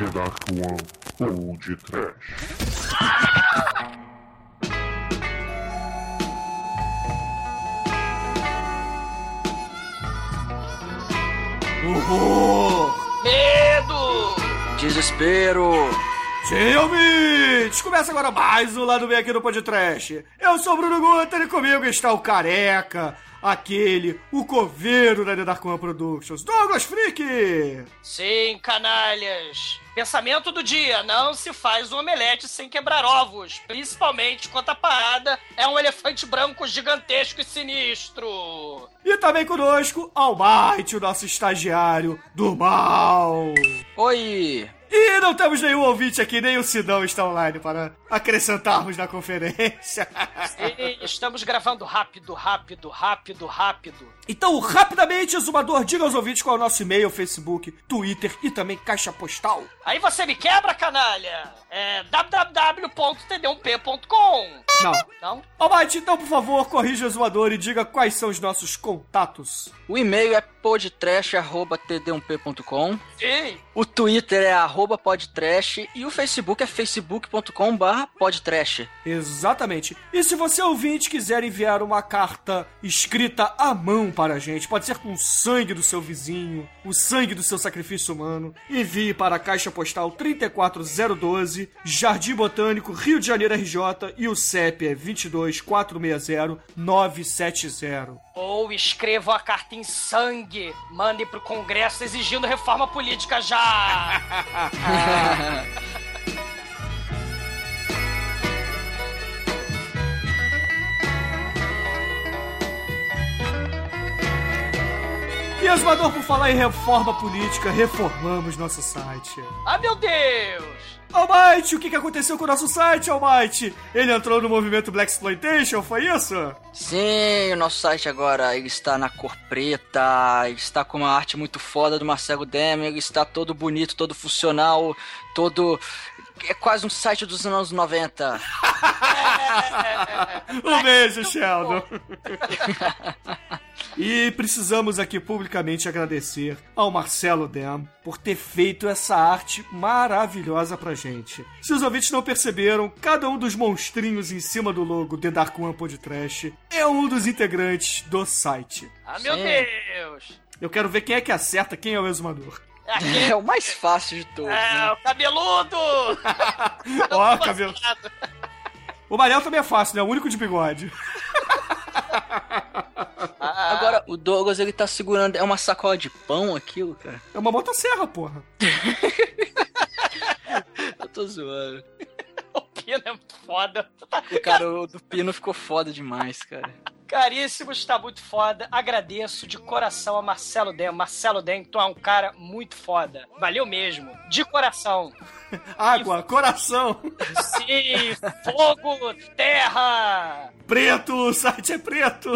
The Dark One ou de Trash. Horror! Medo! Desespero! Sim, ouvintes! Começa agora mais um Lado B aqui no Podcast. Eu sou o Bruno Guter e comigo está o Careca, aquele, o coveiro da The Dark One Productions, Douglas Freak! Sim, canalhas. Pensamento do dia: não se faz um omelete sem quebrar ovos. Principalmente quando a parada é um elefante branco gigantesco e sinistro. E também conosco, Almighty, o nosso estagiário do mal. Oi! E não temos nenhum ouvinte aqui, nem o Sidão está online para acrescentarmos na conferência. Sim, estamos gravando rápido, rápido, rápido, rápido. Então, rapidamente, Exumador, diga aos ouvintes qual é o nosso e-mail, Facebook, Twitter e também caixa postal. Aí você me quebra, canalha? É www.td1p.com. Não. Não? Almighty, então, por favor, corrija o Exumador e diga quais são os nossos contatos. O e-mail é podtrash.td1p.com Sim. O Twitter é arroba podtrash e o Facebook é facebook.com podtrash. Exatamente. E se você ouvinte quiser enviar uma carta escrita à mão para a gente, pode ser com o sangue do seu vizinho, o sangue do seu sacrifício humano, envie para a Caixa Postal 34012, Jardim Botânico, Rio de Janeiro RJ e o CEP é 22460-970. Ou escreva a carta em sangue. Mande pro Congresso exigindo reforma política já. E Exumador, por falar em reforma política, reformamos nosso site. ah, meu Deus. Almighty, o que que aconteceu com o nosso site, Almighty? Ele entrou no movimento Black Exploitation, foi isso? Sim, o nosso site agora ele está na cor preta, ele está com uma arte muito foda do Marcelo ele está todo bonito, todo funcional, todo... É quase um site dos anos 90. Um beijo, Sheldon. e precisamos aqui publicamente agradecer ao Marcelo Dem por ter feito essa arte maravilhosa pra gente. Se os ouvintes não perceberam, cada um dos monstrinhos em cima do logo The Dark One Podcast é um dos integrantes do site. Ah, meu Sim. Deus. Eu quero ver quem é que acerta quem é o exumador. Aqui É o mais fácil de todos, é né? o cabeludo. Ó, cabelo. O Mariel também é fácil, né? O único de bigode. Ah, Agora, o Douglas, ele tá segurando... É uma sacola de pão aquilo, cara? É uma motosserra, porra. Eu tô zoando. o Pino é muito foda. O cara o do Pino ficou foda demais, cara. Caríssimo, está muito foda. Agradeço de coração a Marcelo Den. Marcelo Den, tu é um cara muito foda. Valeu mesmo. De coração. Água, coração, Sim, fogo, terra preto, o site é preto.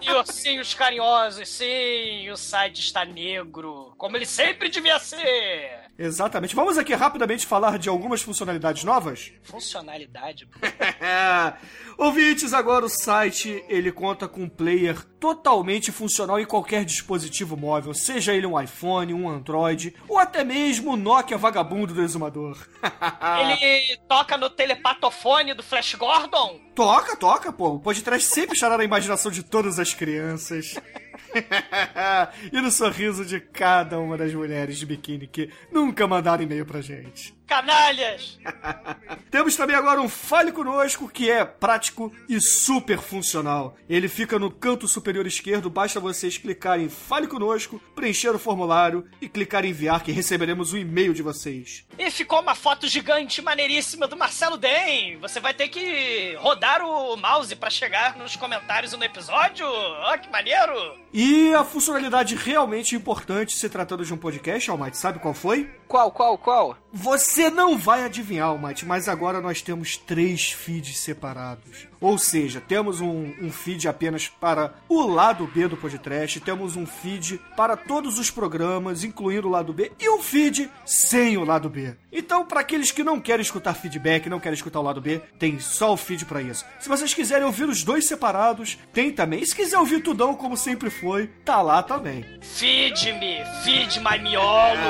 e ursinhos carinhosos. Sim, o site está negro. Como ele sempre devia ser. Exatamente. Vamos aqui rapidamente falar de algumas funcionalidades novas. Funcionalidade. Ouvintes, agora o site ele conta com um player totalmente funcional em qualquer dispositivo móvel, seja ele um iPhone, um Android ou até mesmo o Nokia vagabundo do exumador. Ele toca no telepatofone do Flash Gordon. Toca, toca, pô. O podcast sempre estará na imaginação de todas as crianças. e no sorriso de cada uma das mulheres de biquíni que nunca mandaram e-mail pra gente. Canalhas! Temos também agora um Fale Conosco que é prático e super funcional. Ele fica no canto superior esquerdo, basta vocês clicarem em Fale Conosco, preencher o formulário e clicar em enviar que receberemos o e-mail de vocês. E ficou uma foto gigante, maneiríssima do Marcelo Den. Você vai ter que rodar o mouse pra chegar nos comentários no episódio. Ó, que maneiro! E a funcionalidade realmente importante se tratando de um podcast, Almighty, sabe qual foi? Qual, qual, qual? Você não vai adivinhar, Almighty, mas agora nós temos três feeds separados. Ou seja, temos um, um feed apenas para o lado B do podcast, temos um feed para todos os programas, incluindo o lado B, e um feed sem o lado B. Então, para aqueles que não querem escutar feedback, não querem escutar o lado B, tem só o feed para isso. Se vocês quiserem ouvir os dois separados, tem também. E se quiser ouvir tudão, como sempre foi, tá lá também. Feed-me, feed my miolos.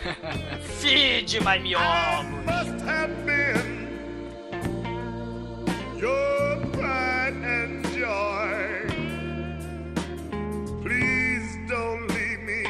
feed my miolos. Must have been your pride and joy. Please don't leave me.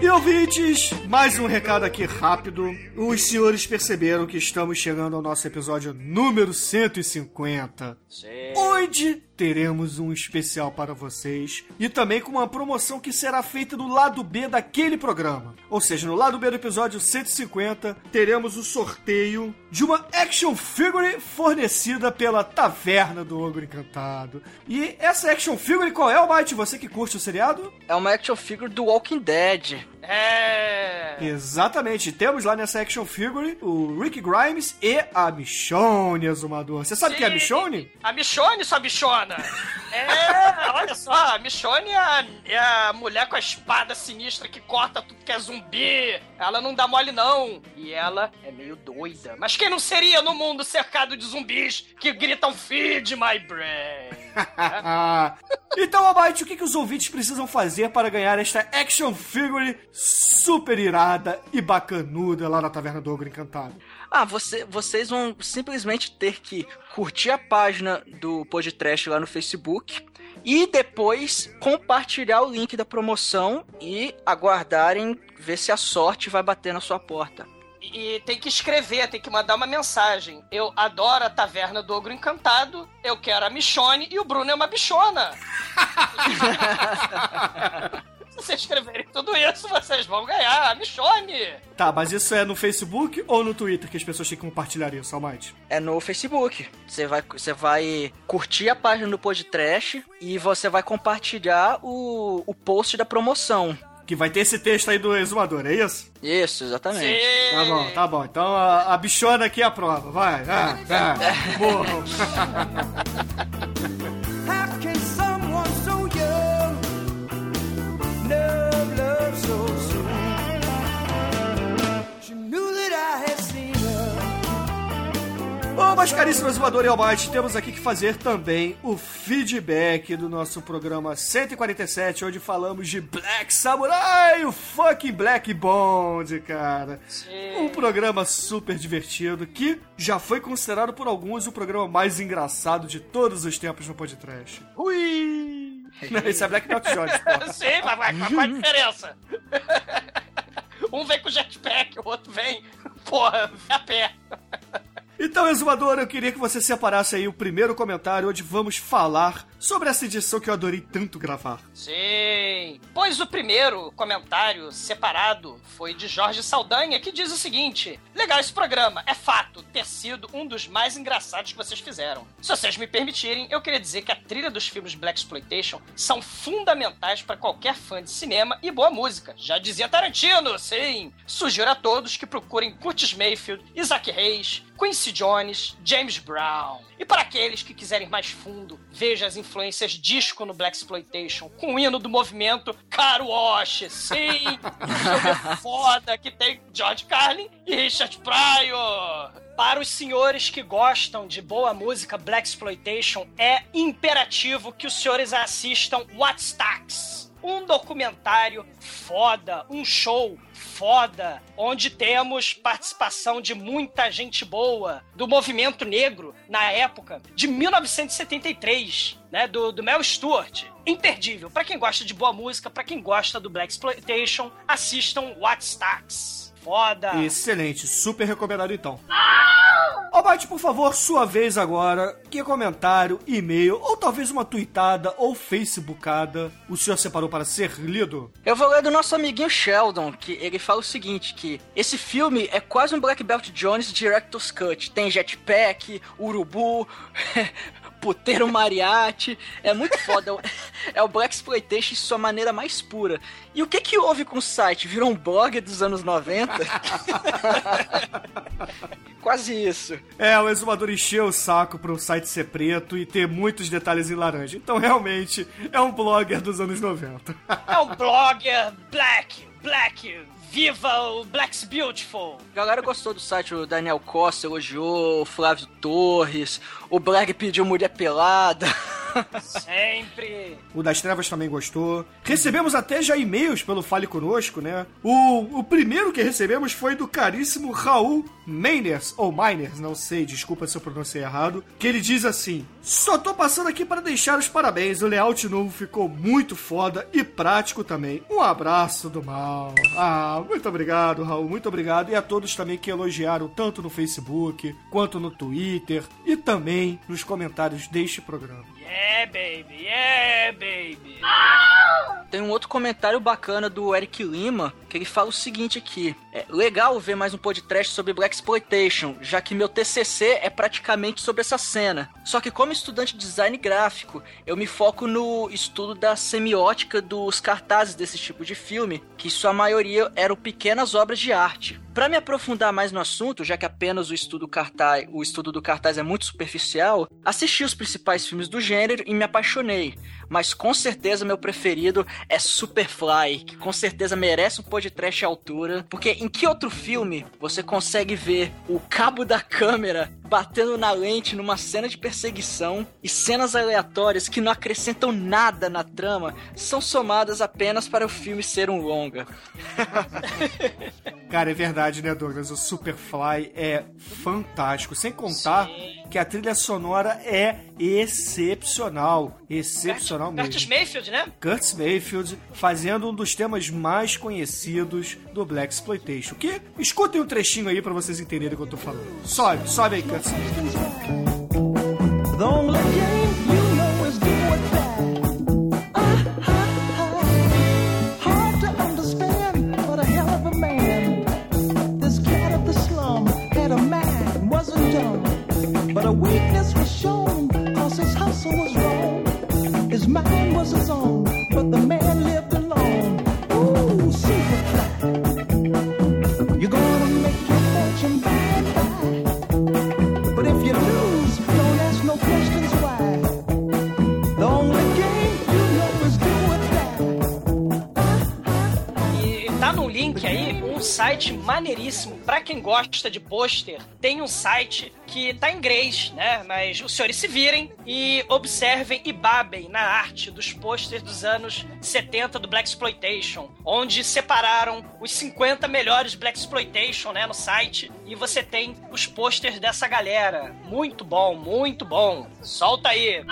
E ouvintes, mais um recado aqui rápido. Os senhores perceberam que estamos chegando ao nosso episódio número 150. Sim. Onde teremos um especial para vocês e também com uma promoção que será feita no lado B daquele programa. Ou seja, no lado B do episódio 150, teremos o sorteio de uma action figure fornecida pela Taverna do Ogro Encantado. E essa action figure qual é, Almighty? Você que curte o seriado? É uma action figure do Walking Dead. É. Exatamente, temos lá nessa action figure o Rick Grimes e a Michonne Azumador. Você sabe quem é a Michonne? A Michonne, sua É, olha só, a Michonne é a, é a mulher com a espada sinistra que corta tudo que é zumbi. Ela não dá mole, não. E ela é meio doida. Mas quem não seria no mundo cercado de zumbis que gritam feed my brain? então, Almighty, o que, que os ouvintes precisam fazer para ganhar esta action figure super irada e bacanuda lá na Taverna do Ogro Encantado? Ah, você, vocês vão simplesmente ter que curtir a página do podcast lá no Facebook e depois compartilhar o link da promoção e aguardarem ver se a sorte vai bater na sua porta. E tem que escrever, tem que mandar uma mensagem. Eu adoro a taverna do Ogro Encantado, eu quero a Michone e o Bruno é uma bichona. Se vocês escreverem tudo isso, vocês vão ganhar a Michone. Tá, mas isso é no Facebook ou no Twitter que as pessoas têm que compartilhar isso, Almighty? É no Facebook. Você vai, você vai curtir a página do podcast e você vai compartilhar o, o post da promoção. Que vai ter esse texto aí do exumador, é isso? Isso, exatamente. Sim. Tá bom, tá bom. Então a, a bichona aqui é a prova. Vai, vai, vai. mas caríssimo exumador e Almighty, temos aqui que fazer também o feedback do nosso programa 147, onde falamos de Black Samurai, o fucking Black Bond, cara. Sim. Um programa super divertido que já foi considerado por alguns o programa mais engraçado de todos os tempos no podcast. Ui! Esse é Black Belt Jones, pô. Sim, mas, mas qual a diferença? um vem com jetpack, o outro vem, porra, a pé. Então, exumador, eu queria que você separasse aí o primeiro comentário onde vamos falar sobre essa edição que eu adorei tanto gravar. Sim. Pois o primeiro comentário separado foi de Jorge Saldanha, que diz o seguinte: Legal esse programa, é fato ter sido um dos mais engraçados que vocês fizeram. Se vocês me permitirem, eu queria dizer que a trilha dos filmes Black Exploitation são fundamentais para qualquer fã de cinema e boa música. Já dizia Tarantino, sim. Sugiro a todos que procurem Curtis Mayfield, Isaac Hayes, Quincy Jones, James Brown. E para aqueles que quiserem mais fundo, veja as influências disco no Black Exploitation, com o hino do movimento Car Wash. Sim, foda que tem George Carlin e Richard Pryor. Para os senhores que gostam de boa música Black Exploitation, é imperativo que os senhores assistam What's Tax? Um documentário foda, um show foda, onde temos participação de muita gente boa do movimento negro na época de 1973, né, do, do Mel Stewart. Imperdível. Pra quem gosta de boa música, pra quem gosta do Black Exploitation, assistam What's Tax. Foda. Excelente, super recomendado então. Almighty, por favor, sua vez agora. Que comentário, e-mail, ou talvez uma tweetada ou facebookada o senhor separou para ser lido? Eu vou ler do nosso amiguinho Sheldon, que ele fala o seguinte, que esse filme é quase um Black Belt Jones Director's Cut. Tem jetpack, urubu, puteiro mariachi, é muito foda. É o Black Exploitation em sua maneira mais pura. E o que que houve com o site? Virou um blog dos anos 90? quase isso. É, o exumador encheu o saco pro site ser preto e ter muitos detalhes em laranja. Então, realmente, é um blogger dos anos 90. É um blogger black, black, viva o Black's Beautiful. A galera gostou do site, o Daniel Costa elogiou, o Flávio Torres, o Black pediu mulher pelada. Sempre. O das Trevas também gostou. Recebemos até já e-mails pelo Fale Conosco, né? O, o primeiro que recebemos foi do caríssimo Raul Mainers, ou Miners, não sei, desculpa se eu pronunciei errado, que ele diz assim: Só tô passando aqui para deixar os parabéns, o layout novo ficou muito foda e prático também. Um abraço do mal. Ah, muito obrigado, Raul, muito obrigado. E a todos também que elogiaram tanto no Facebook quanto no Twitter e também nos comentários deste programa. Yeah, baby, yeah, baby. Tem um outro comentário bacana do Eric Lima, que ele fala o seguinte aqui. É legal ver mais um podcast sobre Black Exploitation, já que meu TCC é praticamente sobre essa cena. Só que como estudante de design gráfico, eu me foco no estudo da semiótica dos cartazes desse tipo de filme, que sua maioria eram pequenas obras de arte. Para me aprofundar mais no assunto, já que apenas o estudo, cartaz, o estudo do cartaz é muito superficial, assisti os principais filmes do gênero e me apaixonei. Mas com certeza meu preferido é Superfly, que com certeza merece um podcast à altura, porque em que outro filme você consegue ver o cabo da câmera batendo na lente numa cena de perseguição e cenas aleatórias que não acrescentam nada na trama são somadas apenas para o filme ser um longa. Cara, é verdade, né, Douglas? O Superfly é fantástico. Sem contar Sim. que a trilha sonora é excepcional. Excepcional Curtis mesmo. Mayfield, né? Curtis Mayfield fazendo um dos temas mais conhecidos do Black Exploitation. Que escutem um trechinho aí pra vocês entenderem o que eu tô falando. Sobe, sobe aí, Curtis Mayfield. The tá no link aí um site maneiríssimo. Pra quem gosta de pôster, tem um site que tá em inglês, né? Mas os senhores se virem e observem e babem na arte dos pôsteres dos anos 70 do Black Exploitation, onde separaram os 50 melhores Black Exploitation, né, no site, e você tem os pôsteres dessa galera. Muito bom, muito bom. Solta aí.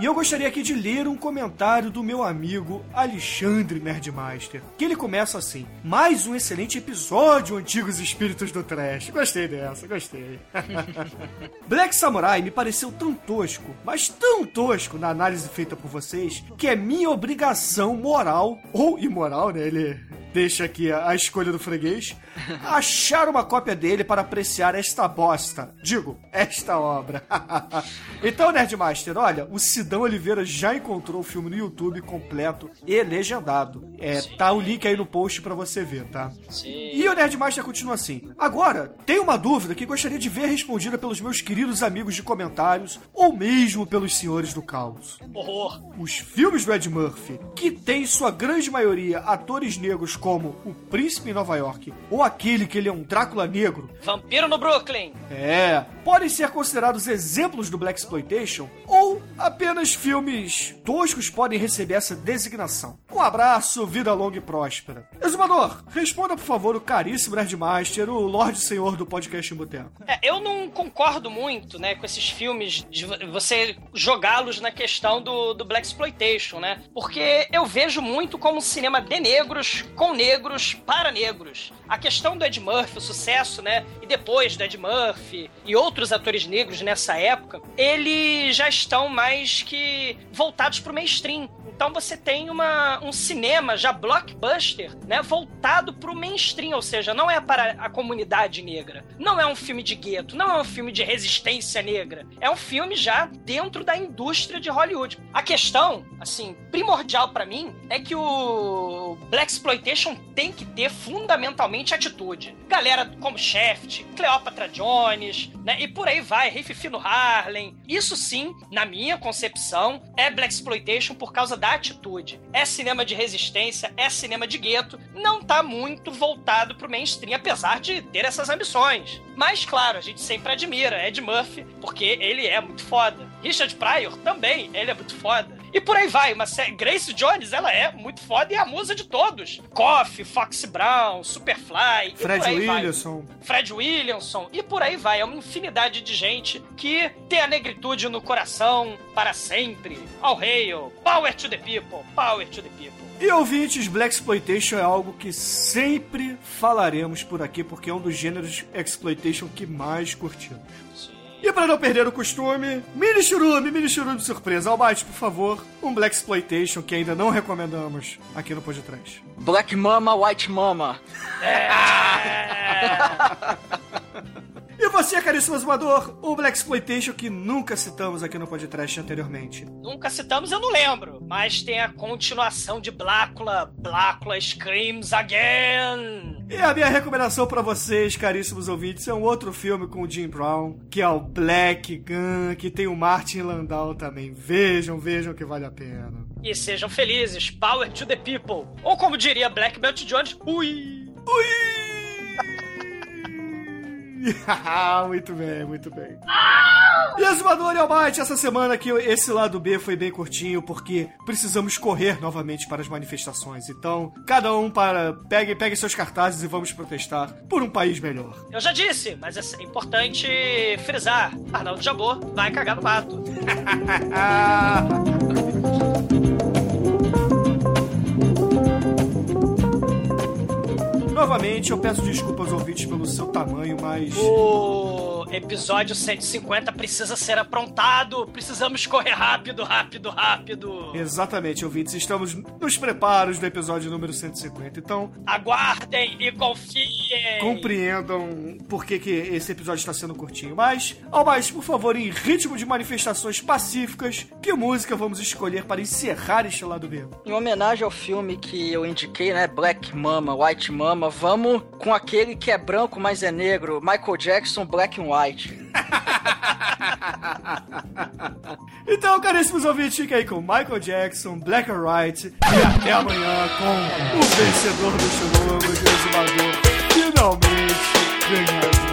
E eu gostaria aqui de ler um comentário do meu amigo Alexandre Nerdmaster, que ele começa assim: Mais um excelente episódio, Antigos Espíritos do Trash. Gostei dessa, gostei. Black Samurai me pareceu tão tosco, mas tão tosco na análise feita por vocês, que é minha obrigação moral, ou imoral, né? Ele deixa aqui a, escolha do freguês, achar uma cópia dele para apreciar esta bosta. Digo, esta obra. então, Nerdmaster, olha, o Sidão Oliveira já encontrou o filme no YouTube completo e legendado. É, tá o link aí no post pra você ver, tá? E o Nerdmaster continua assim. Agora, tem uma dúvida que gostaria de ver respondida pelos meus queridos amigos de comentários ou mesmo pelos senhores do caos. Horror. Os filmes do Ed Murphy, que tem sua grande maioria atores negros como o Príncipe em Nova York ou aquele que ele é um Drácula negro, Vampiro no Brooklyn. é, podem ser considerados exemplos do Black Exploitation ou apenas filmes toscos podem receber essa designação. Um abraço, vida longa e próspera. Exumador, responda por favor o caríssimo Nerdmaster, o Lorde Senhor do podcast Boteco. É, eu não concordo muito, né, com esses filmes de vo- você jogá-los na questão do, do Black Exploitation, né? Porque eu vejo muito como um cinema de negros, com negros, para negros. A questão do Ed Murphy, o sucesso, né? E depois do Ed Murphy e outros atores negros nessa época, eles já estão mais que voltados pro mainstream. Então você tem uma, um cinema já blockbuster, né, voltado pro mainstream, ou seja, não é para a comunidade negra. Não é um filme de gueto, não é um filme de resistência negra. É um filme já dentro da indústria de Hollywood. A questão, assim, primordial para mim é que o Black Exploitation tem que ter fundamentalmente atitude. Galera como Shaft, Cleopatra Jones, né, e por aí vai, Rafe Fino Harlem. Isso sim, na minha concepção, é Black Exploitation por causa da atitude. É cinema de resistência, é cinema de gueto, não tá muito voltado pro mainstream, apesar de ter essas ambições. Mas, claro, a gente sempre admira Ed Murphy, porque ele é muito foda. Richard Pryor também, ele é muito foda. E por aí vai, uma série. Grace Jones, ela é muito foda e é a musa de todos. Coffee, Fox Brown, Superfly. Fred aí vai. Williamson. Fred Williamson e por aí vai. É uma infinidade de gente que tem a negritude no coração para sempre. All hail. Power to the people. Power to the people. E ouvintes, Black Exploitation é algo que sempre falaremos por aqui, porque é um dos gêneros Exploitation que mais curtimos. E para não perder o costume, mini churume, mini churume de surpresa. Albate, por favor, um Black Exploitation que ainda não recomendamos aqui no Podcast. Black Mama, White Mama. E você, caríssimo exumador, um Black Exploitation que nunca citamos aqui no Podcast anteriormente. Nunca citamos, eu não lembro. Mas tem a continuação de Blácula. Blácula Screams Again. E a minha recomendação pra vocês, caríssimos ouvintes, é um outro filme com o Jim Brown, que é o Black Gun, que tem o Martin Landau também. Vejam, vejam que vale a pena. E sejam felizes. Power to the people. Ou como diria Black Belt Jones, ui. Ui! muito bem, muito bem. E Exumador e Almighty, essa semana aqui, esse lado B foi bem curtinho, porque precisamos correr novamente para as manifestações. Então, cada um para. Pegue, pegue seus cartazes e vamos protestar por um país melhor. Eu já disse, mas é importante frisar. Arnaldo Jabor vai cagar no mato. Novamente, eu peço desculpas aos ouvintes pelo seu tamanho, mas. O episódio 150 precisa ser aprontado. Precisamos correr rápido, rápido, rápido. Exatamente, ouvintes, estamos nos preparos do episódio número 150. Então, Aguardem e confiem. compreendam por que, que esse episódio está sendo curtinho. Mas, ao mais, por favor, em ritmo de manifestações pacíficas, que música vamos escolher para encerrar este lado B? Em homenagem ao filme que eu indiquei, né? Black Mama, White Mama, vamos com aquele que é branco, mas é negro. Michael Jackson, Black and White. Então, caríssimos ouvintes, fiquem aí com Michael Jackson, Black and White e até amanhã com o vencedor do Chulombo, o exumador, finalmente ganhando.